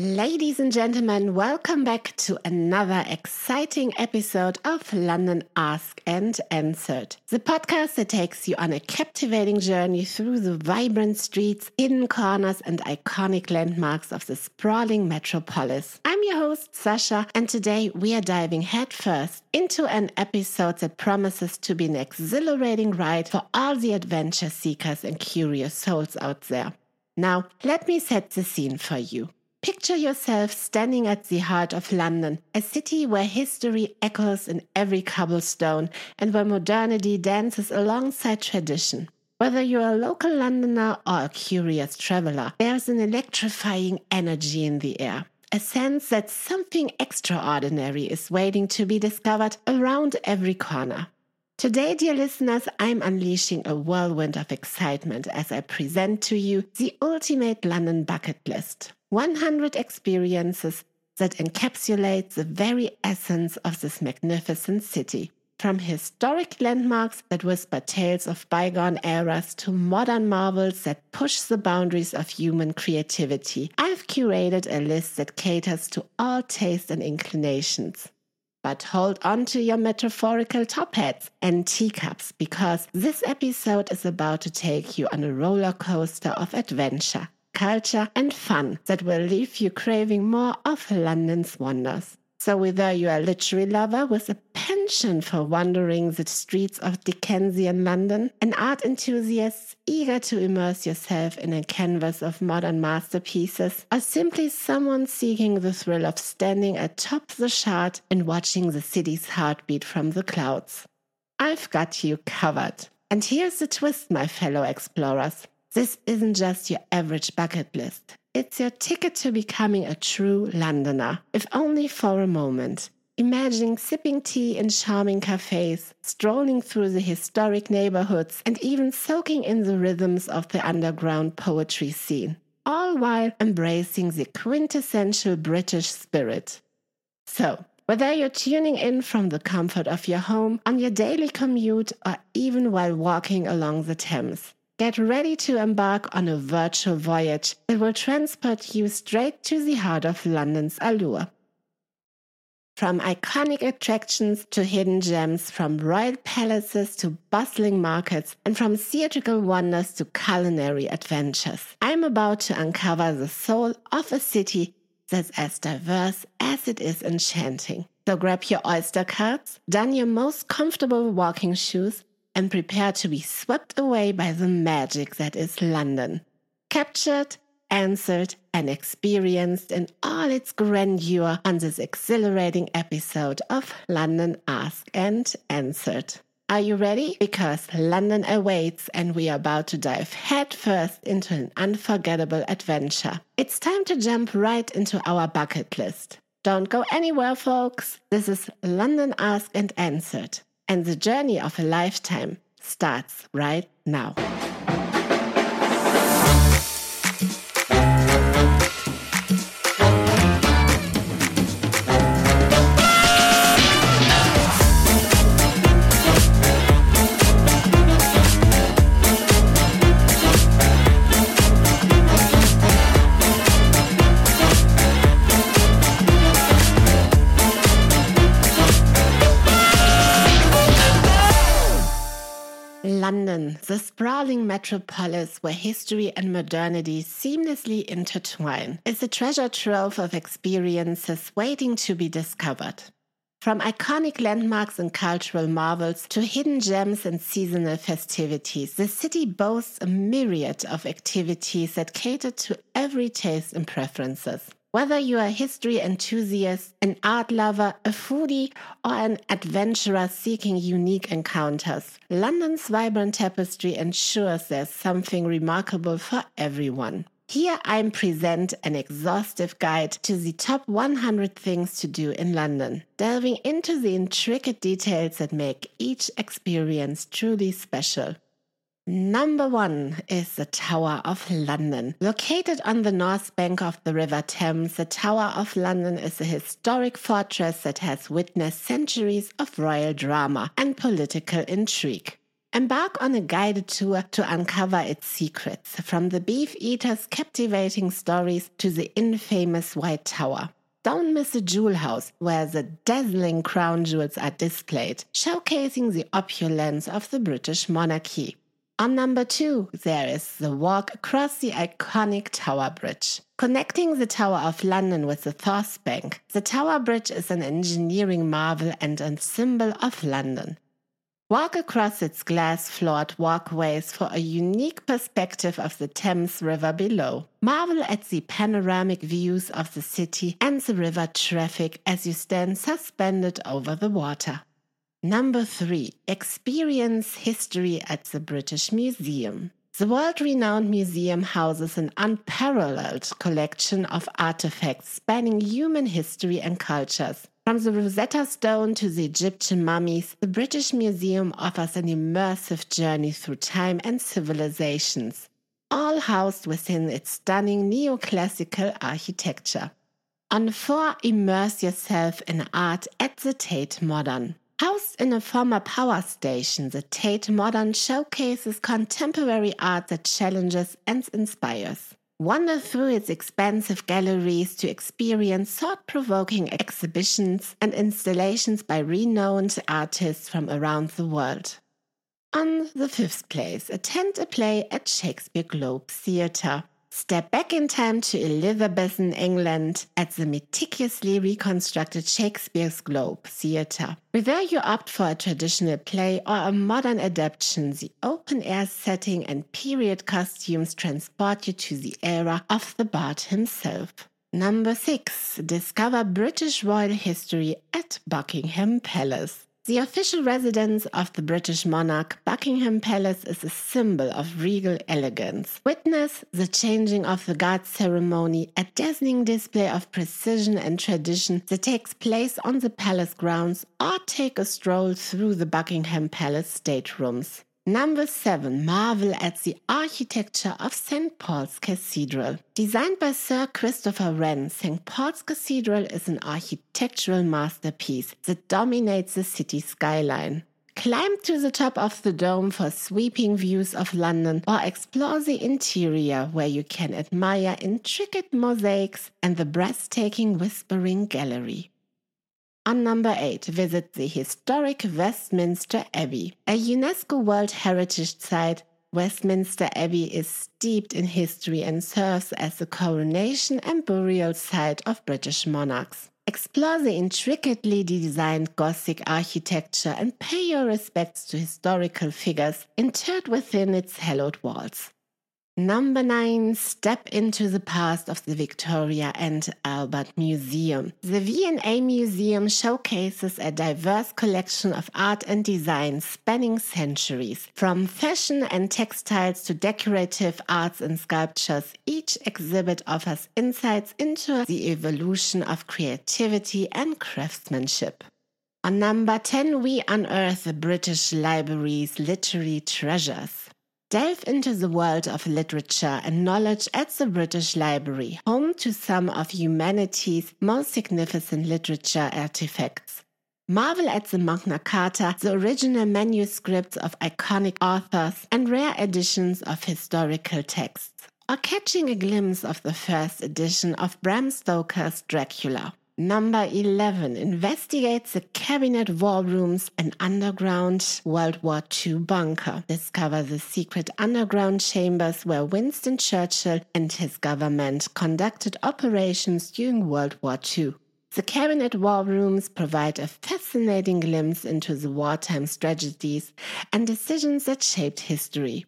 Ladies and gentlemen, welcome back to another exciting episode of London Asked and Answered, the podcast that takes you on a captivating journey through the vibrant streets, hidden corners, and iconic landmarks of the sprawling metropolis. I'm your host, Sasha, and today we are diving headfirst into an episode that promises to be an exhilarating ride for all the adventure seekers and curious souls out there. Now, let me set the scene for you. Picture yourself standing at the heart of London, a city where history echoes in every cobblestone and where modernity dances alongside tradition. Whether you're a local Londoner or a curious traveler, there's an electrifying energy in the air. A sense that something extraordinary is waiting to be discovered around every corner. Today, dear listeners, I'm unleashing a whirlwind of excitement as I present to you the ultimate London bucket list. 100 experiences that encapsulate the very essence of this magnificent city. From historic landmarks that whisper tales of bygone eras to modern marvels that push the boundaries of human creativity, I've curated a list that caters to all tastes and inclinations. But hold on to your metaphorical top hats and teacups because this episode is about to take you on a roller coaster of adventure culture, and fun that will leave you craving more of London's wonders. So, whether you're a literary lover with a penchant for wandering the streets of Dickensian London, an art enthusiast eager to immerse yourself in a canvas of modern masterpieces, or simply someone seeking the thrill of standing atop the shard and watching the city's heartbeat from the clouds, I've got you covered. And here's the twist, my fellow explorers. This isn't just your average bucket list. It's your ticket to becoming a true Londoner, if only for a moment. Imagining sipping tea in charming cafes, strolling through the historic neighborhoods, and even soaking in the rhythms of the underground poetry scene, all while embracing the quintessential British spirit. So, whether you're tuning in from the comfort of your home, on your daily commute, or even while walking along the Thames, Get ready to embark on a virtual voyage that will transport you straight to the heart of London's allure. From iconic attractions to hidden gems, from royal palaces to bustling markets, and from theatrical wonders to culinary adventures, I'm about to uncover the soul of a city that's as diverse as it is enchanting. So grab your oyster cards, don your most comfortable walking shoes, and prepare to be swept away by the magic that is London. Captured, answered, and experienced in all its grandeur on this exhilarating episode of London Asked and Answered. Are you ready? Because London awaits and we are about to dive headfirst into an unforgettable adventure. It's time to jump right into our bucket list. Don't go anywhere, folks. This is London Ask and Answered and the journey of a lifetime starts right now. The sprawling metropolis where history and modernity seamlessly intertwine, is a treasure trove of experiences waiting to be discovered. From iconic landmarks and cultural marvels to hidden gems and seasonal festivities, the city boasts a myriad of activities that cater to every taste and preferences. Whether you are a history enthusiast, an art lover, a foodie, or an adventurer seeking unique encounters, London's vibrant tapestry ensures there's something remarkable for everyone. Here I'm present an exhaustive guide to the top 100 things to do in London, delving into the intricate details that make each experience truly special. Number one is the Tower of London. Located on the north bank of the River Thames, the Tower of London is a historic fortress that has witnessed centuries of royal drama and political intrigue. Embark on a guided tour to uncover its secrets, from the beef eater's captivating stories to the infamous White Tower. Don't miss the Jewel House, where the dazzling crown jewels are displayed, showcasing the opulence of the British monarchy. On number two, there is the walk across the iconic Tower Bridge. Connecting the Tower of London with the Forth Bank, the Tower Bridge is an engineering marvel and a symbol of London. Walk across its glass floored walkways for a unique perspective of the Thames River below. Marvel at the panoramic views of the city and the river traffic as you stand suspended over the water. Number three, experience history at the British Museum. The world renowned museum houses an unparalleled collection of artifacts spanning human history and cultures. From the Rosetta Stone to the Egyptian mummies, the British Museum offers an immersive journey through time and civilizations, all housed within its stunning neoclassical architecture. On four, immerse yourself in art at the Tate Modern. Housed in a former power station, the Tate Modern showcases contemporary art that challenges and inspires. Wander through its expansive galleries to experience thought provoking exhibitions and installations by renowned artists from around the world. On the fifth place, attend a play at Shakespeare Globe Theatre. Step back in time to Elizabethan England at the meticulously reconstructed Shakespeare's Globe Theatre. Whether you opt for a traditional play or a modern adaptation, the open air setting and period costumes transport you to the era of the bard himself. Number 6. Discover British royal history at Buckingham Palace. The official residence of the British monarch, Buckingham Palace, is a symbol of regal elegance. Witness the changing of the guard ceremony, a dazzling display of precision and tradition that takes place on the palace grounds, or take a stroll through the Buckingham Palace staterooms. Number 7. Marvel at the architecture of St. Paul's Cathedral. Designed by Sir Christopher Wren, St. Paul's Cathedral is an architectural masterpiece that dominates the city skyline. Climb to the top of the dome for sweeping views of London or explore the interior where you can admire intricate mosaics and the breathtaking Whispering Gallery. On number 8, visit the historic Westminster Abbey. A UNESCO World Heritage Site, Westminster Abbey is steeped in history and serves as the coronation and burial site of British monarchs. Explore the intricately designed Gothic architecture and pay your respects to historical figures interred within its hallowed walls. Number nine, step into the past of the Victoria and Albert Museum. The V&A Museum showcases a diverse collection of art and design spanning centuries. From fashion and textiles to decorative arts and sculptures, each exhibit offers insights into the evolution of creativity and craftsmanship. On number 10, we unearth the British Library's literary treasures. Delve into the world of literature and knowledge at the British Library, home to some of humanity's most significant literature artifacts. Marvel at the Magna Carta, the original manuscripts of iconic authors, and rare editions of historical texts, or catching a glimpse of the first edition of Bram Stoker's Dracula. Number 11 investigates the cabinet war rooms and underground World War II bunker. Discover the secret underground chambers where Winston Churchill and his government conducted operations during World War II. The cabinet war rooms provide a fascinating glimpse into the wartime strategies and decisions that shaped history.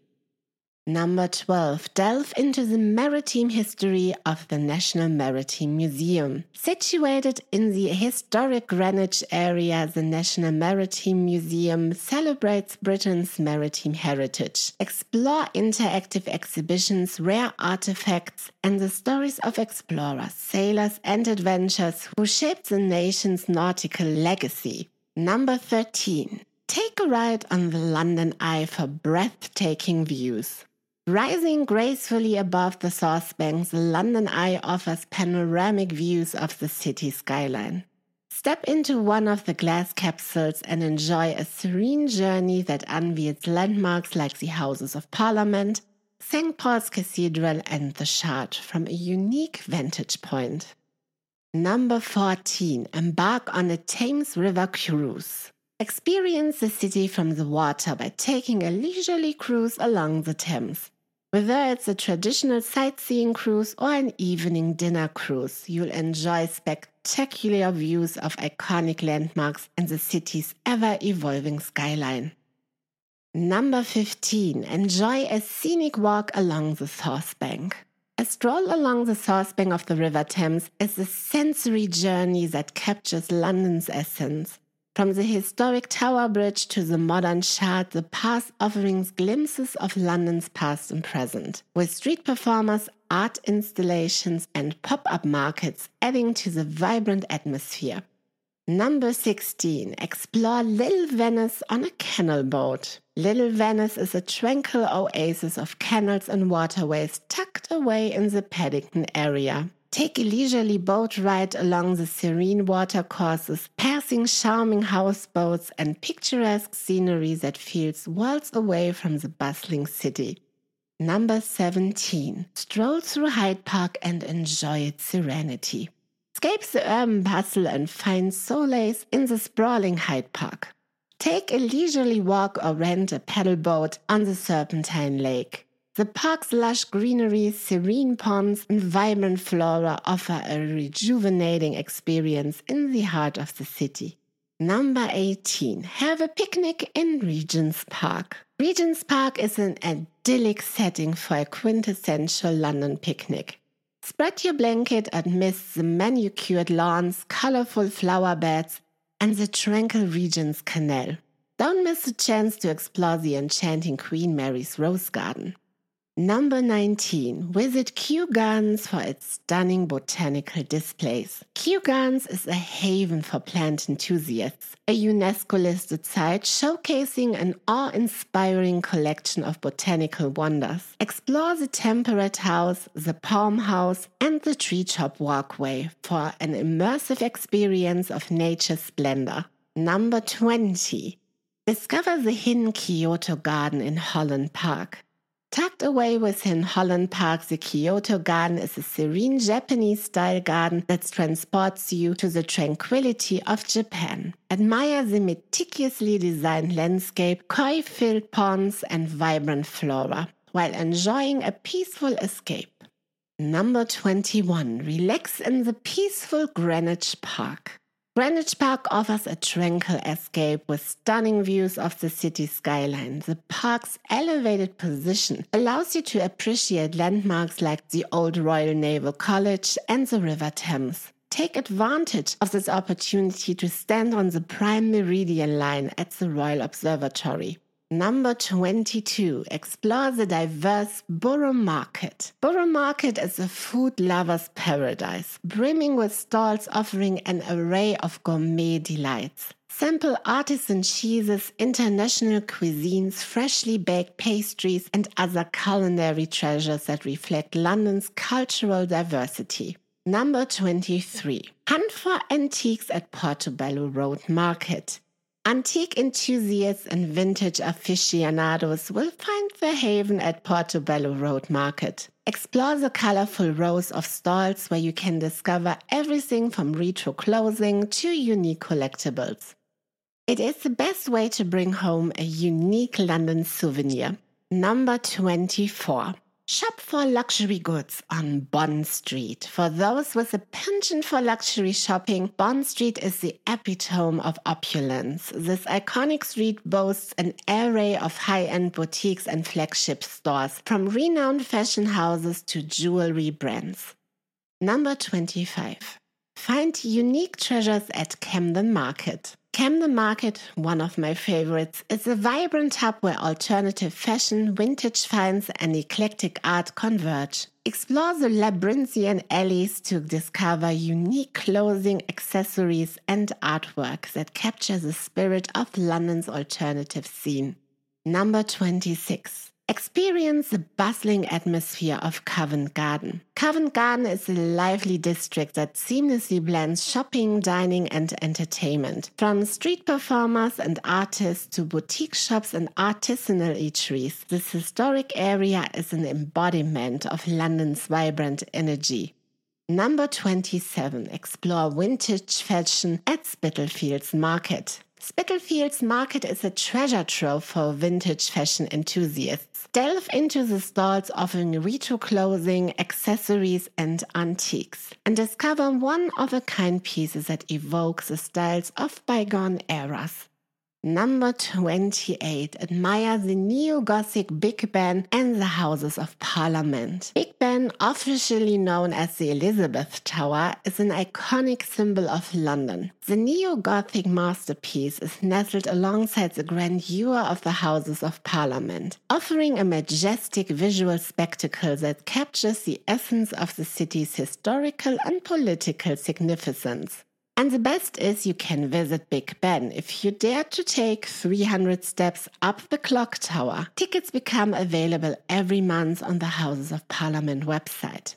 Number 12. Delve into the maritime history of the National Maritime Museum. Situated in the historic Greenwich area, the National Maritime Museum celebrates Britain's maritime heritage. Explore interactive exhibitions, rare artifacts, and the stories of explorers, sailors, and adventurers who shaped the nation's nautical legacy. Number 13. Take a ride on the London Eye for breathtaking views. Rising gracefully above the South Bank, the London Eye offers panoramic views of the city skyline. Step into one of the glass capsules and enjoy a serene journey that unveils landmarks like the Houses of Parliament, St. Paul's Cathedral, and the Shard from a unique vantage point. Number 14. Embark on a Thames River cruise. Experience the city from the water by taking a leisurely cruise along the Thames. Whether it's a traditional sightseeing cruise or an evening dinner cruise, you'll enjoy spectacular views of iconic landmarks and the city's ever evolving skyline. Number 15. Enjoy a scenic walk along the South Bank. A stroll along the south bank of the River Thames is a sensory journey that captures London's essence. From the historic Tower Bridge to the modern Shard, the path offering glimpses of London's past and present, with street performers, art installations, and pop up markets adding to the vibrant atmosphere. Number 16. Explore Little Venice on a canal boat. Little Venice is a tranquil oasis of canals and waterways tucked away in the Paddington area. Take a leisurely boat ride along the serene watercourses, passing charming houseboats and picturesque scenery that feels worlds away from the bustling city. Number 17. Stroll through Hyde Park and enjoy its serenity. Escape the urban bustle and find solace in the sprawling Hyde Park. Take a leisurely walk or rent a paddle boat on the Serpentine Lake. The park's lush greenery, serene ponds, and vibrant flora offer a rejuvenating experience in the heart of the city. Number 18. Have a picnic in Regent's Park. Regent's Park is an idyllic setting for a quintessential London picnic. Spread your blanket amidst the manicured lawns, colorful flower beds, and the tranquil Regent's Canal. Don't miss the chance to explore the enchanting Queen Mary's Rose Garden. Number 19. Visit Kew Gardens for its stunning botanical displays. Kew Gardens is a haven for plant enthusiasts, a UNESCO listed site showcasing an awe inspiring collection of botanical wonders. Explore the Temperate House, the Palm House, and the Tree Top Walkway for an immersive experience of nature's splendor. Number 20. Discover the hidden Kyoto Garden in Holland Park. Tucked away within Holland Park, the Kyoto Garden is a serene Japanese style garden that transports you to the tranquility of Japan. Admire the meticulously designed landscape, koi filled ponds, and vibrant flora while enjoying a peaceful escape. Number 21. Relax in the peaceful Greenwich Park. Greenwich Park offers a tranquil escape with stunning views of the city skyline. The park's elevated position allows you to appreciate landmarks like the Old Royal Naval College and the River Thames. Take advantage of this opportunity to stand on the prime meridian line at the Royal Observatory. Number 22. Explore the diverse Borough Market. Borough Market is a food lover's paradise, brimming with stalls offering an array of gourmet delights. Sample artisan cheeses, international cuisines, freshly baked pastries, and other culinary treasures that reflect London's cultural diversity. Number 23. Hunt for antiques at Portobello Road Market. Antique enthusiasts and vintage aficionados will find their haven at Portobello Road Market. Explore the colorful rows of stalls where you can discover everything from retro clothing to unique collectibles. It is the best way to bring home a unique London souvenir. Number 24. Shop for luxury goods on Bond Street. For those with a penchant for luxury shopping, Bond Street is the epitome of opulence. This iconic street boasts an array of high end boutiques and flagship stores, from renowned fashion houses to jewelry brands. Number 25. Find unique treasures at Camden Market. Camden Market, one of my favorites, is a vibrant hub where alternative fashion, vintage finds, and eclectic art converge. Explore the labyrinthian alleys to discover unique clothing, accessories, and artwork that capture the spirit of London's alternative scene. Number 26. Experience the bustling atmosphere of Covent Garden. Covent Garden is a lively district that seamlessly blends shopping, dining, and entertainment. From street performers and artists to boutique shops and artisanal eateries, this historic area is an embodiment of London's vibrant energy. Number 27. Explore vintage fashion at Spitalfields Market. Spitalfields Market is a treasure trove for vintage fashion enthusiasts. Delve into the stalls offering retro clothing, accessories, and antiques, and discover one of a kind pieces that evoke the styles of bygone eras. Number 28. Admire the neo Gothic Big Ben and the Houses of Parliament. Big Ben, officially known as the Elizabeth Tower, is an iconic symbol of London. The neo Gothic masterpiece is nestled alongside the grandeur of the Houses of Parliament, offering a majestic visual spectacle that captures the essence of the city's historical and political significance. And the best is you can visit Big Ben if you dare to take 300 steps up the clock tower. Tickets become available every month on the Houses of Parliament website.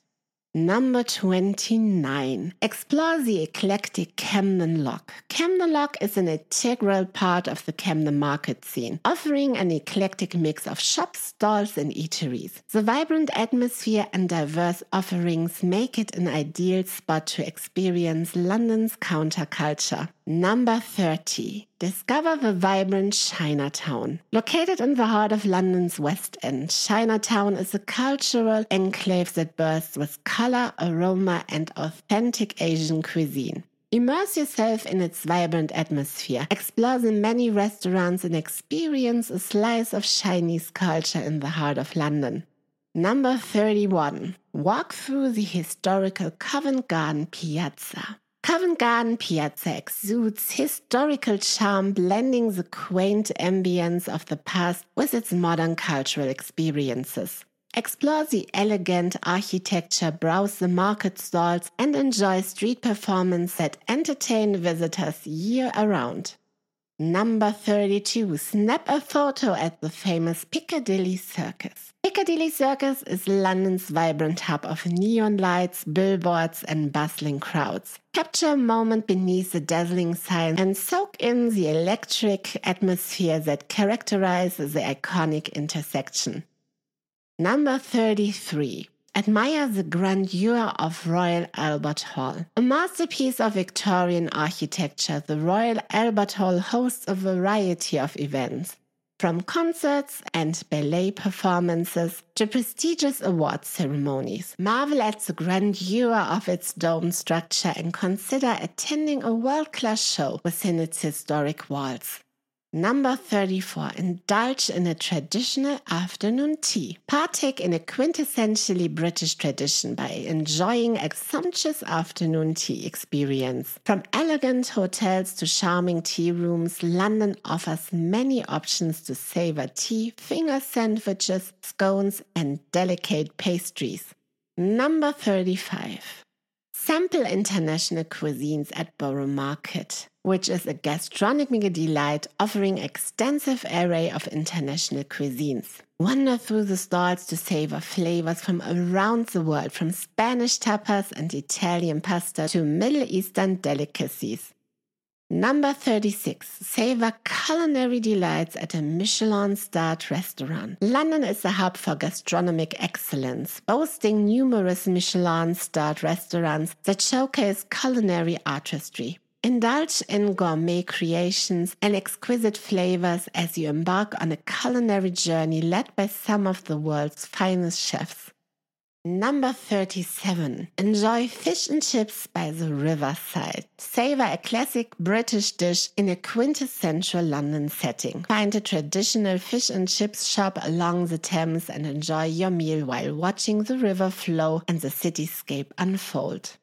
Number 29. Explore the eclectic Camden Lock. Camden Lock is an integral part of the Camden market scene, offering an eclectic mix of shops, stalls, and eateries. The vibrant atmosphere and diverse offerings make it an ideal spot to experience London's counterculture. Number 30. Discover the vibrant Chinatown. Located in the heart of London's West End, Chinatown is a cultural enclave that bursts with color, aroma, and authentic Asian cuisine. Immerse yourself in its vibrant atmosphere, explore the many restaurants, and experience a slice of Chinese culture in the heart of London. Number 31. Walk through the historical Covent Garden Piazza. Covent Garden Piazza exudes historical charm, blending the quaint ambience of the past with its modern cultural experiences. Explore the elegant architecture, browse the market stalls, and enjoy street performances that entertain visitors year around. Number 32. Snap a photo at the famous Piccadilly Circus. Piccadilly Circus is London's vibrant hub of neon lights, billboards, and bustling crowds. Capture a moment beneath the dazzling sign and soak in the electric atmosphere that characterizes the iconic intersection. Number 33. Admire the grandeur of Royal Albert Hall. A masterpiece of Victorian architecture, the Royal Albert Hall hosts a variety of events from concerts and ballet performances to prestigious award ceremonies. Marvel at the grandeur of its dome structure and consider attending a world class show within its historic walls. Number 34. Indulge in a traditional afternoon tea. Partake in a quintessentially British tradition by enjoying a sumptuous afternoon tea experience. From elegant hotels to charming tea rooms, London offers many options to savor tea, finger sandwiches, scones, and delicate pastries. Number 35. Sample international cuisines at Borough Market which is a gastronomic delight offering extensive array of international cuisines. Wander through the stalls to savor flavors from around the world, from Spanish tapas and Italian pasta to Middle Eastern delicacies. Number 36. Savor culinary delights at a Michelin starred restaurant. London is a hub for gastronomic excellence, boasting numerous Michelin starred restaurants that showcase culinary artistry. Indulge in gourmet creations and exquisite flavors as you embark on a culinary journey led by some of the world's finest chefs. Number 37. Enjoy fish and chips by the riverside. Savor a classic British dish in a quintessential London setting. Find a traditional fish and chips shop along the Thames and enjoy your meal while watching the river flow and the cityscape unfold.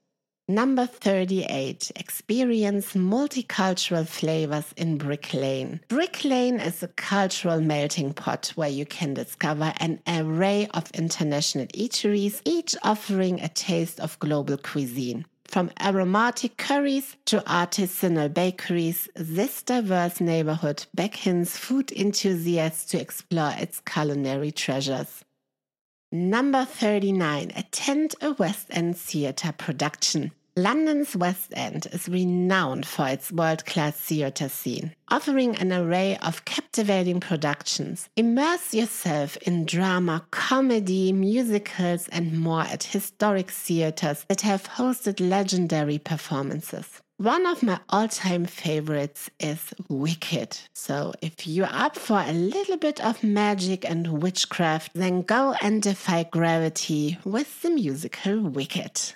Number 38. Experience multicultural flavors in Brick Lane. Brick Lane is a cultural melting pot where you can discover an array of international eateries, each offering a taste of global cuisine. From aromatic curries to artisanal bakeries, this diverse neighborhood beckons food enthusiasts to explore its culinary treasures. Number 39. Attend a West End theatre production. London's West End is renowned for its world class theatre scene, offering an array of captivating productions. Immerse yourself in drama, comedy, musicals, and more at historic theatres that have hosted legendary performances. One of my all time favorites is Wicked. So, if you're up for a little bit of magic and witchcraft, then go and defy gravity with the musical Wicked.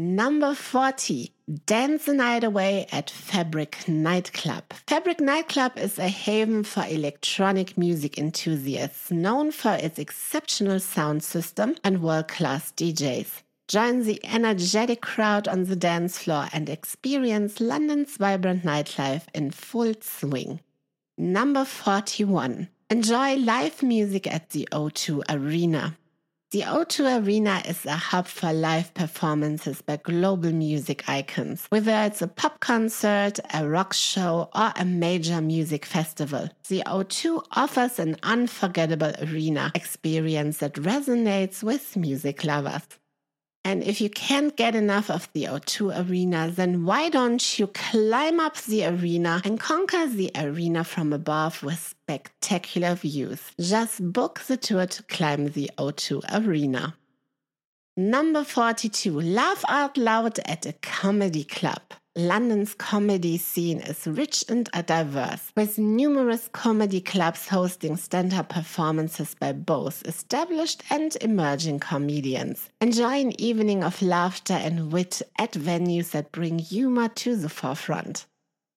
Number 40. Dance the night away at Fabric Nightclub. Fabric Nightclub is a haven for electronic music enthusiasts, known for its exceptional sound system and world class DJs. Join the energetic crowd on the dance floor and experience London's vibrant nightlife in full swing. Number 41. Enjoy live music at the O2 Arena. The O2 Arena is a hub for live performances by global music icons, whether it's a pop concert, a rock show, or a major music festival. The O2 offers an unforgettable arena experience that resonates with music lovers. And if you can't get enough of the O2 arena, then why don't you climb up the arena and conquer the arena from above with spectacular views? Just book the tour to climb the O2 arena. Number 42. Laugh out loud at a comedy club. London's comedy scene is rich and diverse, with numerous comedy clubs hosting stand up performances by both established and emerging comedians. Enjoy an evening of laughter and wit at venues that bring humor to the forefront.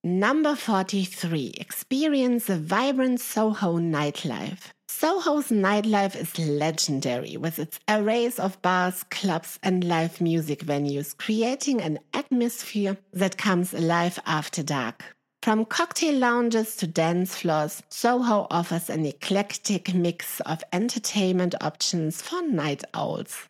Number 43. Experience a vibrant Soho nightlife. Soho's nightlife is legendary with its arrays of bars, clubs, and live music venues, creating an atmosphere that comes alive after dark. From cocktail lounges to dance floors, Soho offers an eclectic mix of entertainment options for night owls.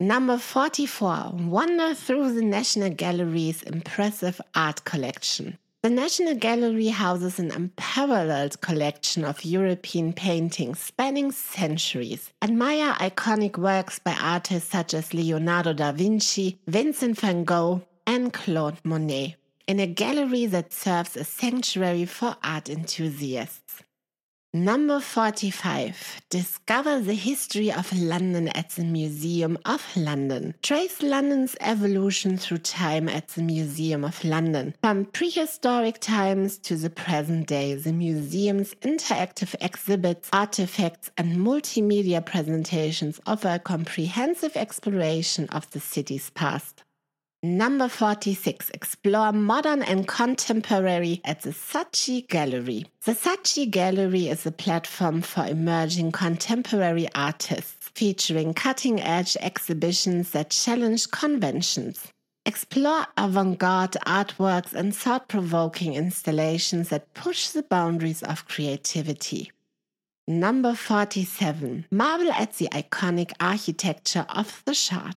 Number 44. Wander through the National Gallery's impressive art collection. The National Gallery houses an unparalleled collection of European paintings spanning centuries. Admire iconic works by artists such as Leonardo da Vinci, Vincent van Gogh, and Claude Monet, in a gallery that serves as sanctuary for art enthusiasts. Number 45. Discover the history of London at the Museum of London. Trace London's evolution through time at the Museum of London. From prehistoric times to the present day, the museum's interactive exhibits, artifacts, and multimedia presentations offer a comprehensive exploration of the city's past. Number 46. Explore modern and contemporary at the Saatchi Gallery. The Saatchi Gallery is a platform for emerging contemporary artists, featuring cutting edge exhibitions that challenge conventions. Explore avant garde artworks and thought provoking installations that push the boundaries of creativity. Number 47. Marvel at the iconic architecture of the Shard.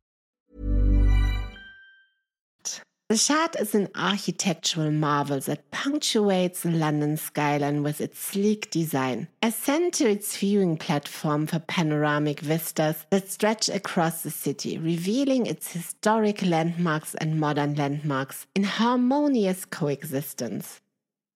The Shard is an architectural marvel that punctuates the London skyline with its sleek design. To its viewing platform for panoramic vistas that stretch across the city, revealing its historic landmarks and modern landmarks in harmonious coexistence.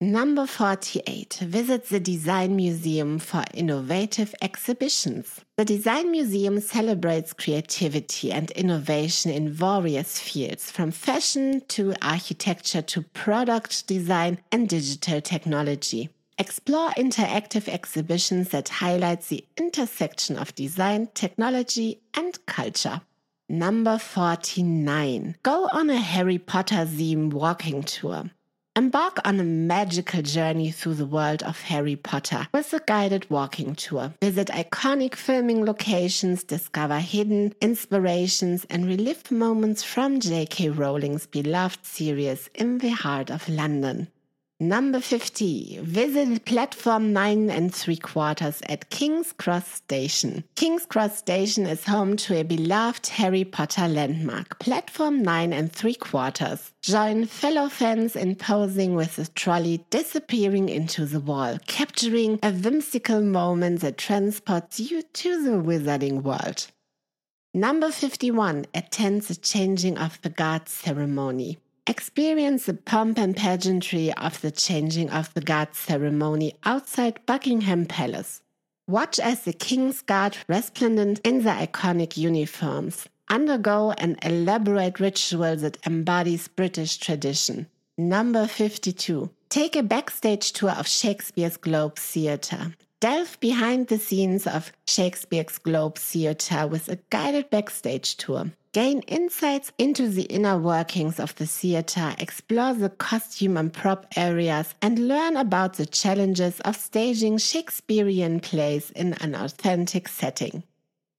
Number 48. Visit the Design Museum for innovative exhibitions. The Design Museum celebrates creativity and innovation in various fields, from fashion to architecture to product design and digital technology. Explore interactive exhibitions that highlight the intersection of design, technology, and culture. Number 49. Go on a Harry Potter themed walking tour. Embark on a magical journey through the world of Harry Potter with a guided walking tour. Visit iconic filming locations, discover hidden inspirations, and relive moments from J.K. Rowling's beloved series in the heart of London. Number 50. Visit platform 9 and 3 quarters at King's Cross Station. King's Cross Station is home to a beloved Harry Potter landmark, platform 9 and 3 quarters. Join fellow fans in posing with the trolley disappearing into the wall, capturing a whimsical moment that transports you to the wizarding world. Number 51. Attend the changing of the guard ceremony. Experience the pomp and pageantry of the changing of the guard ceremony outside Buckingham Palace. Watch as the King's Guard, resplendent in their iconic uniforms, undergo an elaborate ritual that embodies British tradition. Number 52. Take a backstage tour of Shakespeare's Globe Theatre. Delve behind the scenes of Shakespeare's Globe Theatre with a guided backstage tour. Gain insights into the inner workings of the theater, explore the costume and prop areas, and learn about the challenges of staging Shakespearean plays in an authentic setting.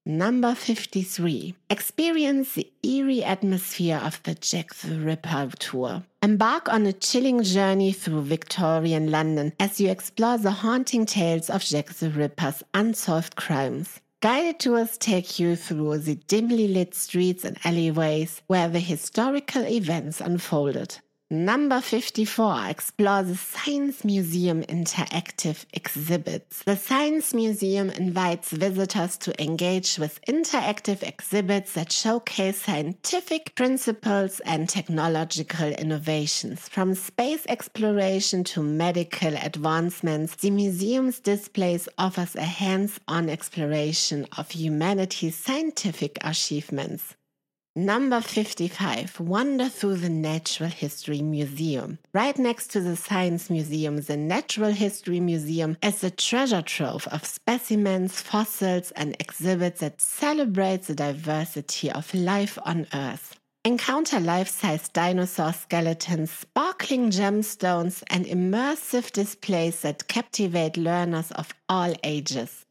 Number 53. Experience the eerie atmosphere of the Jack the Ripper tour. Embark on a chilling journey through Victorian London as you explore the haunting tales of Jack the Ripper's unsolved crimes. Guided tours take you through the dimly lit streets and alleyways where the historical events unfolded. Number 54 Explore the Science Museum interactive exhibits. The Science Museum invites visitors to engage with interactive exhibits that showcase scientific principles and technological innovations. From space exploration to medical advancements, the museum's displays offers a hands-on exploration of humanity's scientific achievements. Number 55, Wander Through the Natural History Museum. Right next to the Science Museum, the Natural History Museum is a treasure trove of specimens, fossils, and exhibits that celebrate the diversity of life on Earth. Encounter life size dinosaur skeletons, sparkling gemstones, and immersive displays that captivate learners of all ages.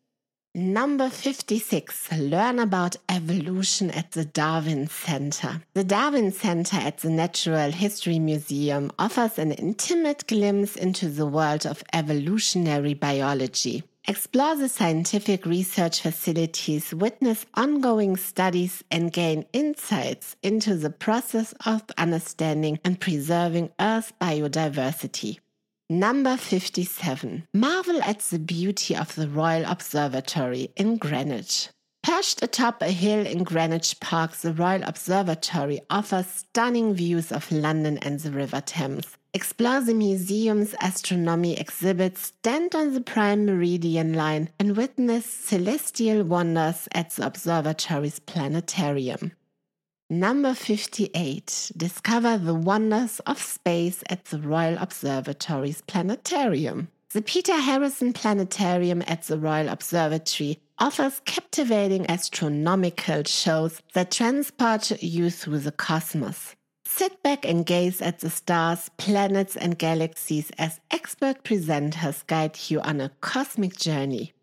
Number 56. Learn about evolution at the Darwin Center. The Darwin Center at the Natural History Museum offers an intimate glimpse into the world of evolutionary biology. Explore the scientific research facilities, witness ongoing studies, and gain insights into the process of understanding and preserving Earth's biodiversity. Number 57. Marvel at the beauty of the Royal Observatory in Greenwich. Perched atop a hill in Greenwich Park, the Royal Observatory offers stunning views of London and the River Thames. Explore the museum's astronomy exhibits, stand on the prime meridian line, and witness celestial wonders at the observatory's planetarium. Number 58. Discover the wonders of space at the Royal Observatory's planetarium. The Peter Harrison Planetarium at the Royal Observatory offers captivating astronomical shows that transport you through the cosmos. Sit back and gaze at the stars, planets, and galaxies as expert presenters guide you on a cosmic journey.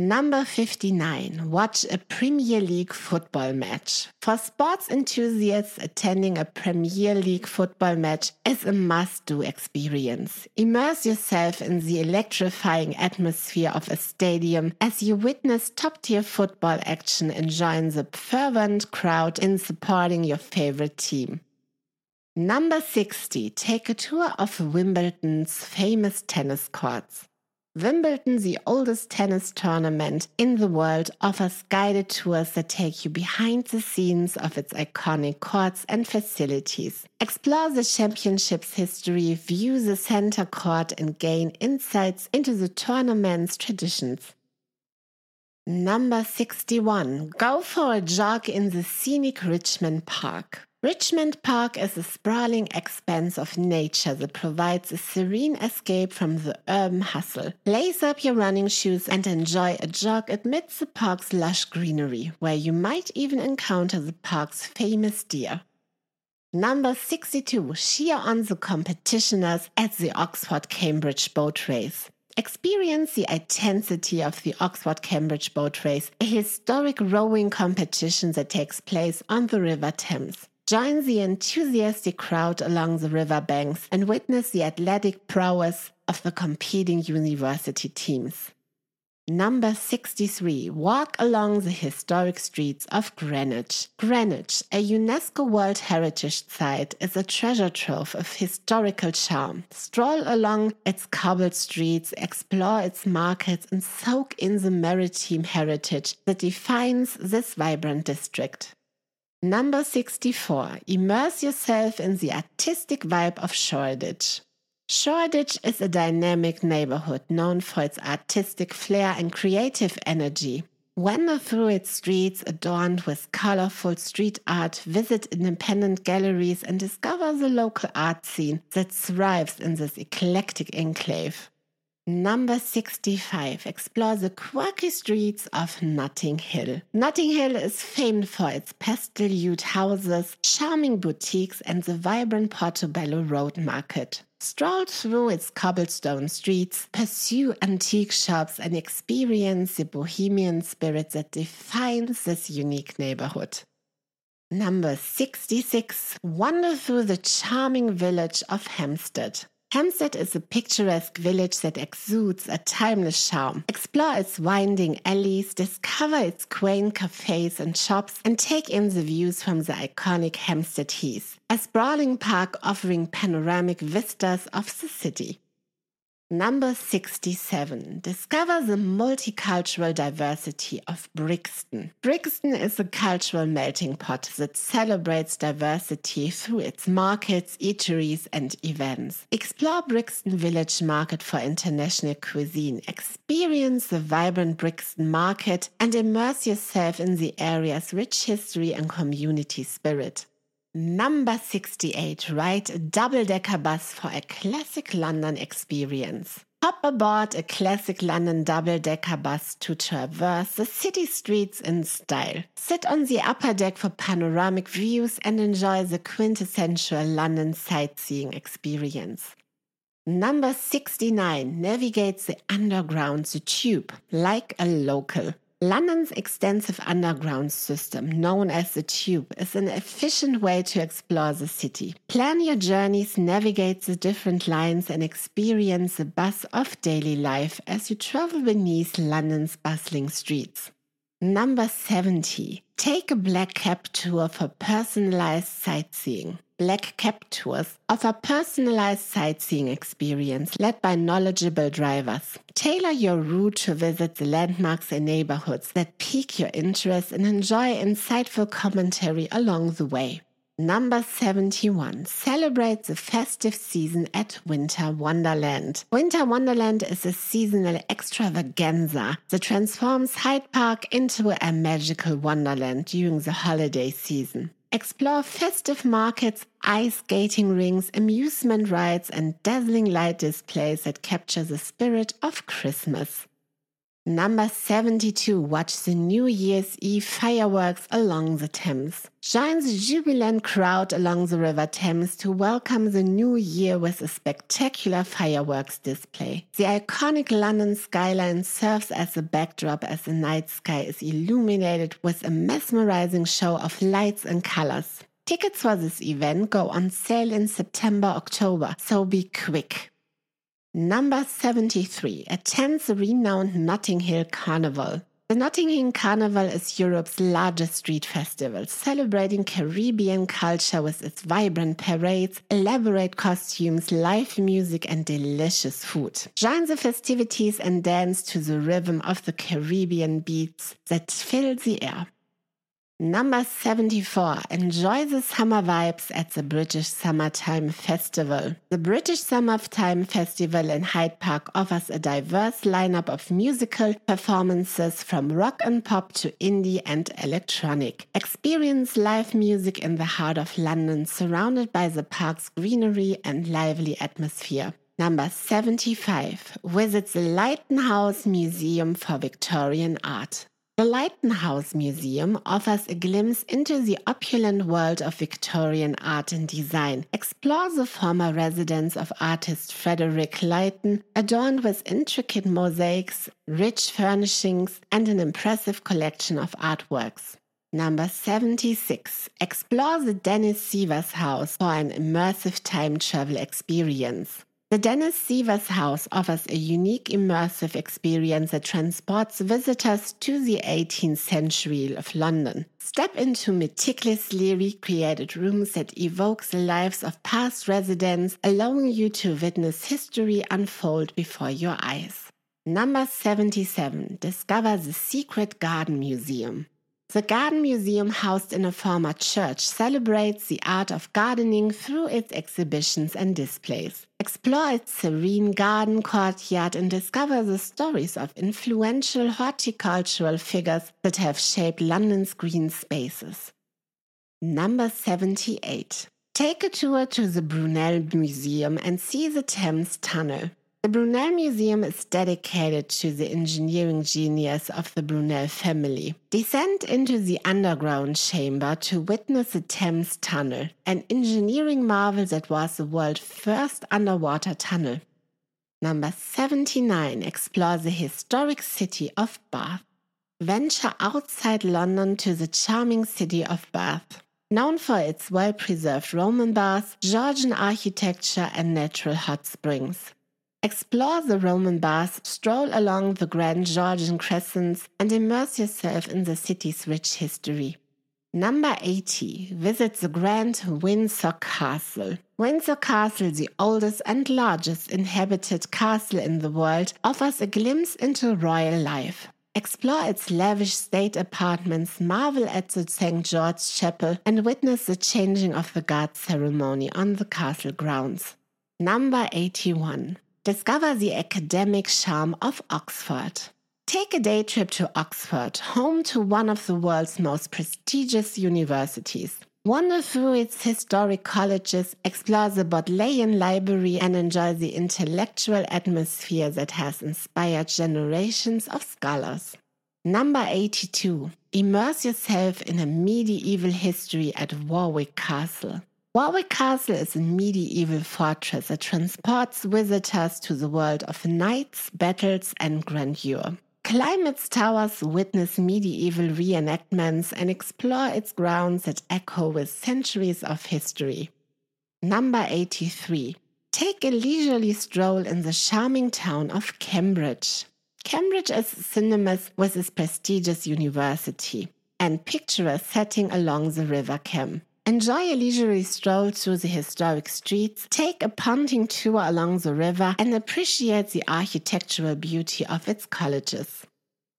Number 59. Watch a Premier League football match. For sports enthusiasts, attending a Premier League football match is a must do experience. Immerse yourself in the electrifying atmosphere of a stadium as you witness top tier football action and join the fervent crowd in supporting your favorite team. Number 60. Take a tour of Wimbledon's famous tennis courts. Wimbledon, the oldest tennis tournament in the world, offers guided tours that take you behind the scenes of its iconic courts and facilities. Explore the championship's history, view the center court, and gain insights into the tournament's traditions. Number 61. Go for a jog in the scenic Richmond Park. Richmond Park is a sprawling expanse of nature that provides a serene escape from the urban hustle. Lace up your running shoes and enjoy a jog amidst the park's lush greenery, where you might even encounter the park's famous deer. Number 62. Cheer on the competitioners at the Oxford Cambridge Boat Race. Experience the intensity of the Oxford Cambridge Boat Race, a historic rowing competition that takes place on the River Thames. Join the enthusiastic crowd along the riverbanks and witness the athletic prowess of the competing university teams. Number 63. Walk along the historic streets of Greenwich. Greenwich, a UNESCO World Heritage Site, is a treasure trove of historical charm. Stroll along its cobbled streets, explore its markets, and soak in the maritime heritage that defines this vibrant district. Number 64. Immerse yourself in the artistic vibe of Shoreditch. Shoreditch is a dynamic neighborhood known for its artistic flair and creative energy. Wander through its streets adorned with colorful street art, visit independent galleries, and discover the local art scene that thrives in this eclectic enclave. Number 65. Explore the quirky streets of Notting Hill. Notting Hill is famed for its pastel hued houses, charming boutiques, and the vibrant Portobello Road Market. Stroll through its cobblestone streets, pursue antique shops, and experience the bohemian spirit that defines this unique neighborhood. Number 66. Wander through the charming village of Hampstead. Hampstead is a picturesque village that exudes a timeless charm. Explore its winding alleys, discover its quaint cafes and shops, and take in the views from the iconic Hampstead Heath, a sprawling park offering panoramic vistas of the city. Number 67. Discover the multicultural diversity of Brixton. Brixton is a cultural melting pot that celebrates diversity through its markets, eateries, and events. Explore Brixton Village Market for international cuisine. Experience the vibrant Brixton market and immerse yourself in the area's rich history and community spirit. Number 68. Ride a double decker bus for a classic London experience. Hop aboard a classic London double decker bus to traverse the city streets in style. Sit on the upper deck for panoramic views and enjoy the quintessential London sightseeing experience. Number 69 navigates the underground, the tube, like a local. London's extensive underground system, known as the Tube, is an efficient way to explore the city. Plan your journeys, navigate the different lines, and experience the buzz of daily life as you travel beneath London's bustling streets. Number 70. Take a black cab tour for personalized sightseeing. Black Cab Tours offer personalized sightseeing experience led by knowledgeable drivers. Tailor your route to visit the landmarks and neighborhoods that pique your interest and enjoy insightful commentary along the way. Number 71. Celebrate the festive season at Winter Wonderland. Winter Wonderland is a seasonal extravaganza that transforms Hyde Park into a magical wonderland during the holiday season. Explore festive markets, ice skating rings, amusement rides, and dazzling light displays that capture the spirit of Christmas. Number 72. Watch the New Year's Eve fireworks along the Thames. Join the jubilant crowd along the River Thames to welcome the new year with a spectacular fireworks display. The iconic London skyline serves as a backdrop as the night sky is illuminated with a mesmerizing show of lights and colors. Tickets for this event go on sale in September, October, so be quick. Number 73 attends the renowned Notting Hill Carnival. The Notting Hill Carnival is Europe's largest street festival, celebrating Caribbean culture with its vibrant parades, elaborate costumes, live music, and delicious food. Join the festivities and dance to the rhythm of the Caribbean beats that fill the air. Number 74. Enjoy the summer vibes at the British Summertime Festival. The British Summertime Festival in Hyde Park offers a diverse lineup of musical performances from rock and pop to indie and electronic. Experience live music in the heart of London, surrounded by the park's greenery and lively atmosphere. Number 75. Visit the Leighton House Museum for Victorian Art. The Leighton House Museum offers a glimpse into the opulent world of Victorian art and design. Explore the former residence of artist Frederic Leighton, adorned with intricate mosaics, rich furnishings, and an impressive collection of artworks. Number 76. Explore the Dennis Severs House for an immersive time travel experience. The Dennis Severs House offers a unique immersive experience that transports visitors to the 18th century of London. Step into meticulously recreated rooms that evoke the lives of past residents, allowing you to witness history unfold before your eyes. Number 77. Discover the Secret Garden Museum. The Garden Museum, housed in a former church, celebrates the art of gardening through its exhibitions and displays. Explore its serene garden courtyard and discover the stories of influential horticultural figures that have shaped London's green spaces. Number 78. Take a tour to the Brunel Museum and see the Thames Tunnel. The Brunel Museum is dedicated to the engineering genius of the Brunel family. Descend into the underground chamber to witness the Thames Tunnel, an engineering marvel that was the world's first underwater tunnel. Number 79 explores the historic city of Bath. Venture outside London to the charming city of Bath. Known for its well preserved Roman baths, Georgian architecture, and natural hot springs. Explore the Roman baths, stroll along the grand Georgian crescents, and immerse yourself in the city's rich history. Number 80. Visit the Grand Windsor Castle. Windsor Castle, the oldest and largest inhabited castle in the world, offers a glimpse into royal life. Explore its lavish state apartments, marvel at the St. George's Chapel, and witness the changing of the guard ceremony on the castle grounds. Number 81. Discover the academic charm of Oxford. Take a day trip to Oxford, home to one of the world's most prestigious universities. Wander through its historic colleges, explore the Bodleian Library, and enjoy the intellectual atmosphere that has inspired generations of scholars. Number 82. Immerse yourself in a medieval history at Warwick Castle. Warwick Castle is a medieval fortress that transports visitors to the world of knights, battles, and grandeur. Climb its towers, witness medieval reenactments, and explore its grounds that echo with centuries of history. Number 83. Take a leisurely stroll in the charming town of Cambridge. Cambridge is synonymous with its prestigious university and picturesque setting along the River Cam. Enjoy a leisurely stroll through the historic streets, take a punting tour along the river, and appreciate the architectural beauty of its colleges.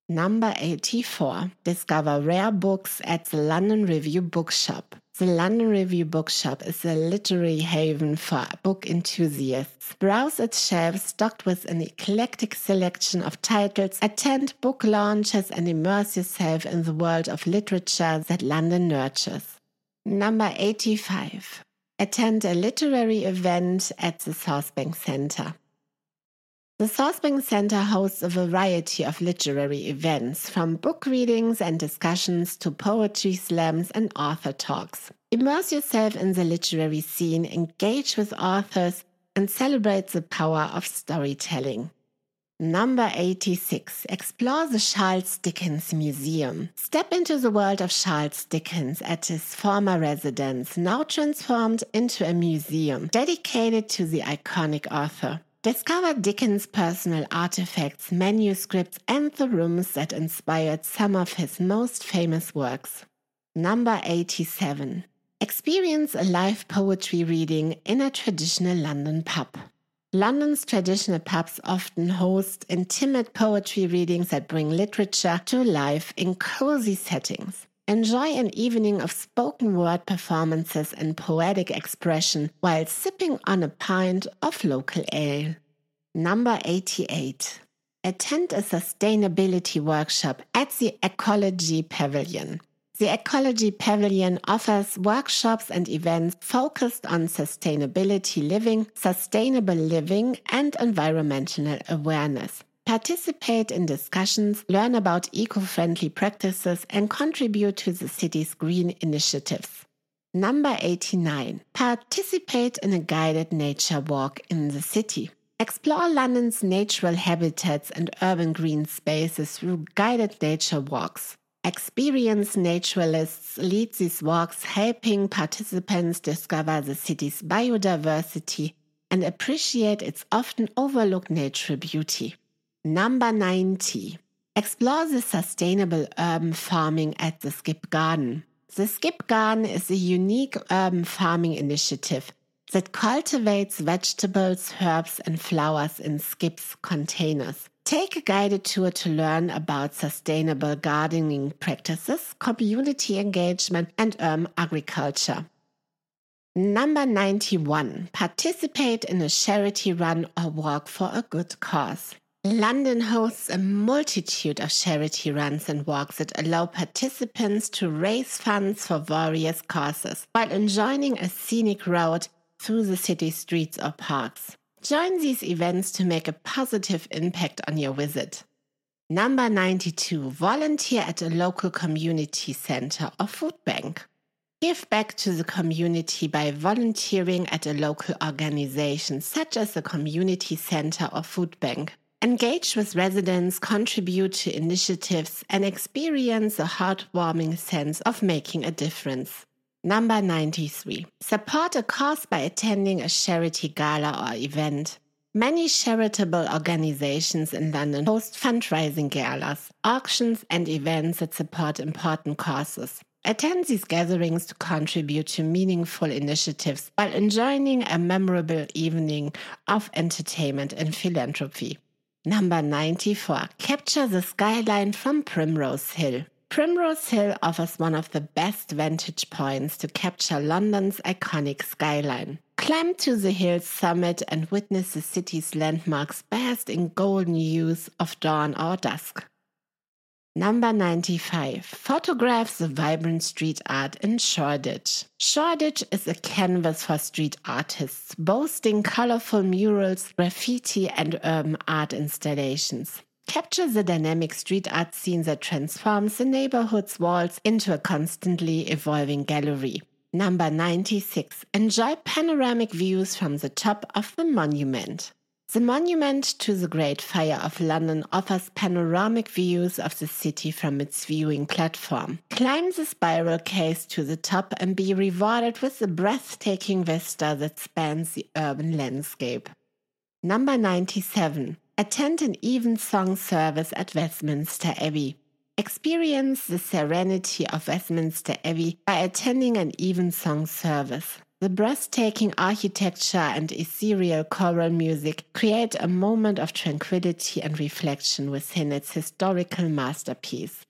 Number 84. Discover rare books at the London Review Bookshop. The London Review Bookshop is a literary haven for book enthusiasts. Browse its shelves stocked with an eclectic selection of titles, attend book launches, and immerse yourself in the world of literature that London nurtures. Number 85. Attend a literary event at the Southbank Centre. The Southbank Centre hosts a variety of literary events, from book readings and discussions to poetry slams and author talks. Immerse yourself in the literary scene, engage with authors, and celebrate the power of storytelling. Number 86. Explore the Charles Dickens Museum. Step into the world of Charles Dickens at his former residence, now transformed into a museum dedicated to the iconic author. Discover Dickens' personal artifacts, manuscripts, and the rooms that inspired some of his most famous works. Number 87. Experience a live poetry reading in a traditional London pub. London's traditional pubs often host intimate poetry readings that bring literature to life in cozy settings. Enjoy an evening of spoken word performances and poetic expression while sipping on a pint of local ale. Number 88. Attend a sustainability workshop at the Ecology Pavilion. The Ecology Pavilion offers workshops and events focused on sustainability living, sustainable living, and environmental awareness. Participate in discussions, learn about eco friendly practices, and contribute to the city's green initiatives. Number 89. Participate in a guided nature walk in the city. Explore London's natural habitats and urban green spaces through guided nature walks. Experienced naturalists lead these walks, helping participants discover the city's biodiversity and appreciate its often overlooked natural beauty. Number 90. Explore the sustainable urban farming at the Skip Garden. The Skip Garden is a unique urban farming initiative that cultivates vegetables, herbs, and flowers in Skip's containers. Take a guided tour to learn about sustainable gardening practices, community engagement, and urban agriculture. Number 91. Participate in a charity run or walk for a good cause. London hosts a multitude of charity runs and walks that allow participants to raise funds for various causes while enjoying a scenic route through the city streets or parks. Join these events to make a positive impact on your visit. Number 92. Volunteer at a local community center or food bank. Give back to the community by volunteering at a local organization such as a community center or food bank. Engage with residents, contribute to initiatives, and experience a heartwarming sense of making a difference. Number 93. Support a cause by attending a charity gala or event. Many charitable organizations in London host fundraising galas, auctions, and events that support important causes. Attend these gatherings to contribute to meaningful initiatives while enjoying a memorable evening of entertainment and philanthropy. Number 94. Capture the skyline from Primrose Hill. Primrose Hill offers one of the best vantage points to capture London's iconic skyline. Climb to the hill's summit and witness the city's landmarks bathed in golden hues of dawn or dusk. Number 95. Photograph the vibrant street art in Shoreditch. Shoreditch is a canvas for street artists, boasting colorful murals, graffiti, and urban art installations. Capture the dynamic street art scene that transforms the neighborhood's walls into a constantly evolving gallery. Number 96. Enjoy panoramic views from the top of the monument. The monument to the Great Fire of London offers panoramic views of the city from its viewing platform. Climb the spiral case to the top and be rewarded with a breathtaking vista that spans the urban landscape. Number 97. Attend an evensong service at Westminster Abbey. Experience the serenity of Westminster Abbey by attending an evensong service. The breathtaking architecture and ethereal choral music create a moment of tranquility and reflection within its historical masterpiece.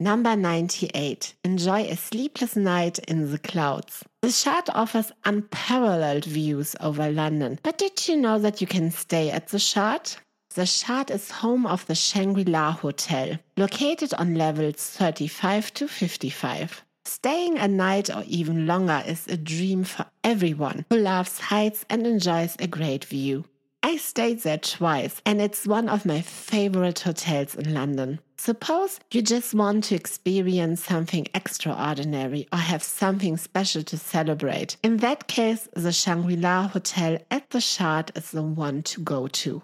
Number 98. Enjoy a sleepless night in the clouds. The Shard offers unparalleled views over London. But did you know that you can stay at the Shard? The Shard is home of the Shangri-La Hotel, located on levels 35 to 55. Staying a night or even longer is a dream for everyone who loves heights and enjoys a great view. I stayed there twice and it's one of my favorite hotels in London. Suppose you just want to experience something extraordinary or have something special to celebrate. In that case, the Shangri La Hotel at the Shard is the one to go to.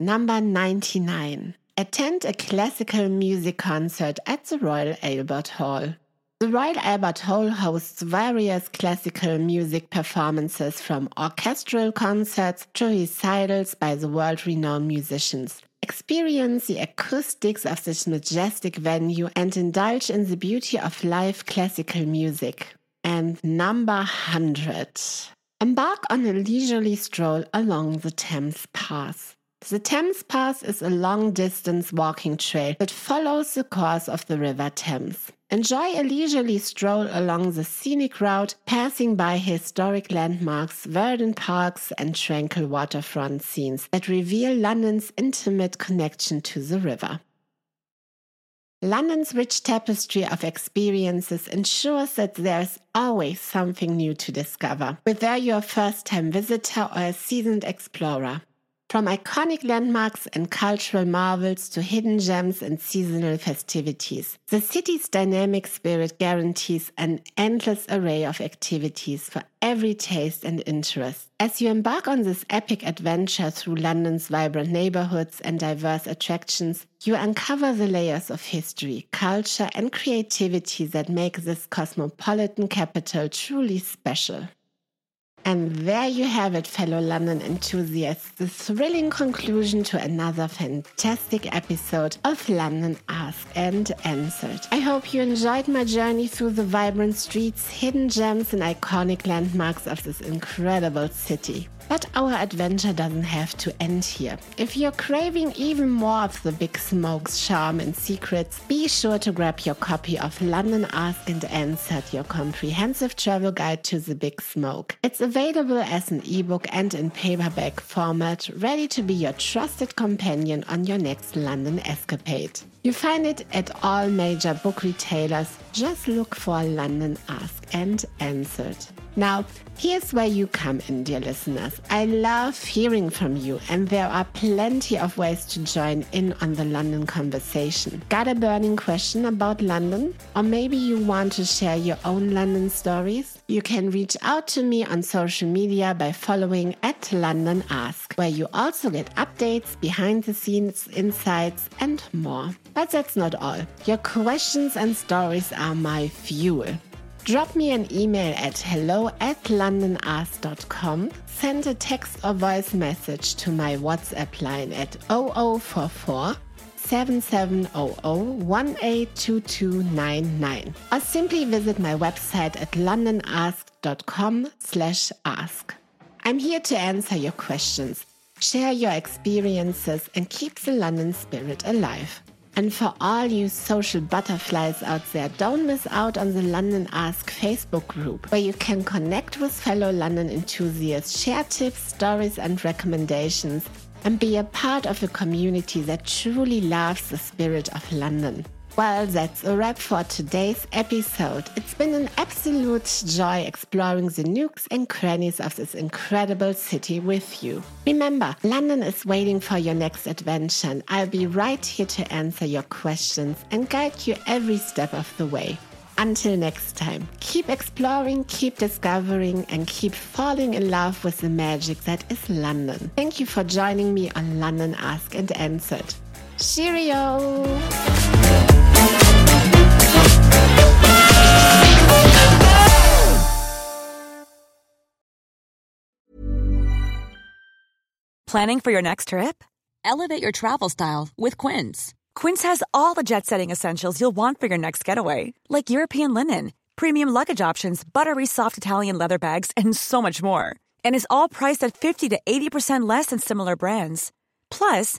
Number 99. Attend a classical music concert at the Royal Albert Hall. The Royal Albert Hall hosts various classical music performances from orchestral concerts to recitals by the world renowned musicians. Experience the acoustics of this majestic venue and indulge in the beauty of live classical music. And number 100. Embark on a leisurely stroll along the Thames Path. The Thames Path is a long distance walking trail that follows the course of the River Thames. Enjoy a leisurely stroll along the scenic route, passing by historic landmarks, verdant parks, and tranquil waterfront scenes that reveal London's intimate connection to the river. London's rich tapestry of experiences ensures that there's always something new to discover, whether you're a first time visitor or a seasoned explorer. From iconic landmarks and cultural marvels to hidden gems and seasonal festivities, the city's dynamic spirit guarantees an endless array of activities for every taste and interest. As you embark on this epic adventure through London's vibrant neighborhoods and diverse attractions, you uncover the layers of history, culture, and creativity that make this cosmopolitan capital truly special. And there you have it, fellow London enthusiasts, the thrilling conclusion to another fantastic episode of London Asked and Answered. I hope you enjoyed my journey through the vibrant streets, hidden gems, and iconic landmarks of this incredible city. But our adventure doesn't have to end here. If you're craving even more of the Big Smoke's charm and secrets, be sure to grab your copy of London Asked and Answered, your comprehensive travel guide to the Big Smoke. It's available as an ebook and in paperback format, ready to be your trusted companion on your next London escapade. You find it at all major book retailers. Just look for London Asked and Answered. Now, here's where you come in, dear listeners. I love hearing from you, and there are plenty of ways to join in on the London conversation. Got a burning question about London? Or maybe you want to share your own London stories? You can reach out to me on social media by following at London Ask, where you also get updates, behind the scenes insights, and more. But that's not all. Your questions and stories are my fuel. Drop me an email at hello at londonask.com. Send a text or voice message to my WhatsApp line at 0044 7700 or simply visit my website at londonask.com slash ask. I'm here to answer your questions, share your experiences and keep the London spirit alive. And for all you social butterflies out there, don't miss out on the London Ask Facebook group, where you can connect with fellow London enthusiasts, share tips, stories, and recommendations, and be a part of a community that truly loves the spirit of London. Well, that's a wrap for today's episode. It's been an absolute joy exploring the nooks and crannies of this incredible city with you. Remember, London is waiting for your next adventure, and I'll be right here to answer your questions and guide you every step of the way. Until next time, keep exploring, keep discovering, and keep falling in love with the magic that is London. Thank you for joining me on London Asked and Answered. Cheerio! Planning for your next trip? Elevate your travel style with Quince. Quince has all the jet setting essentials you'll want for your next getaway, like European linen, premium luggage options, buttery soft Italian leather bags, and so much more. And is all priced at 50 to 80% less than similar brands. Plus,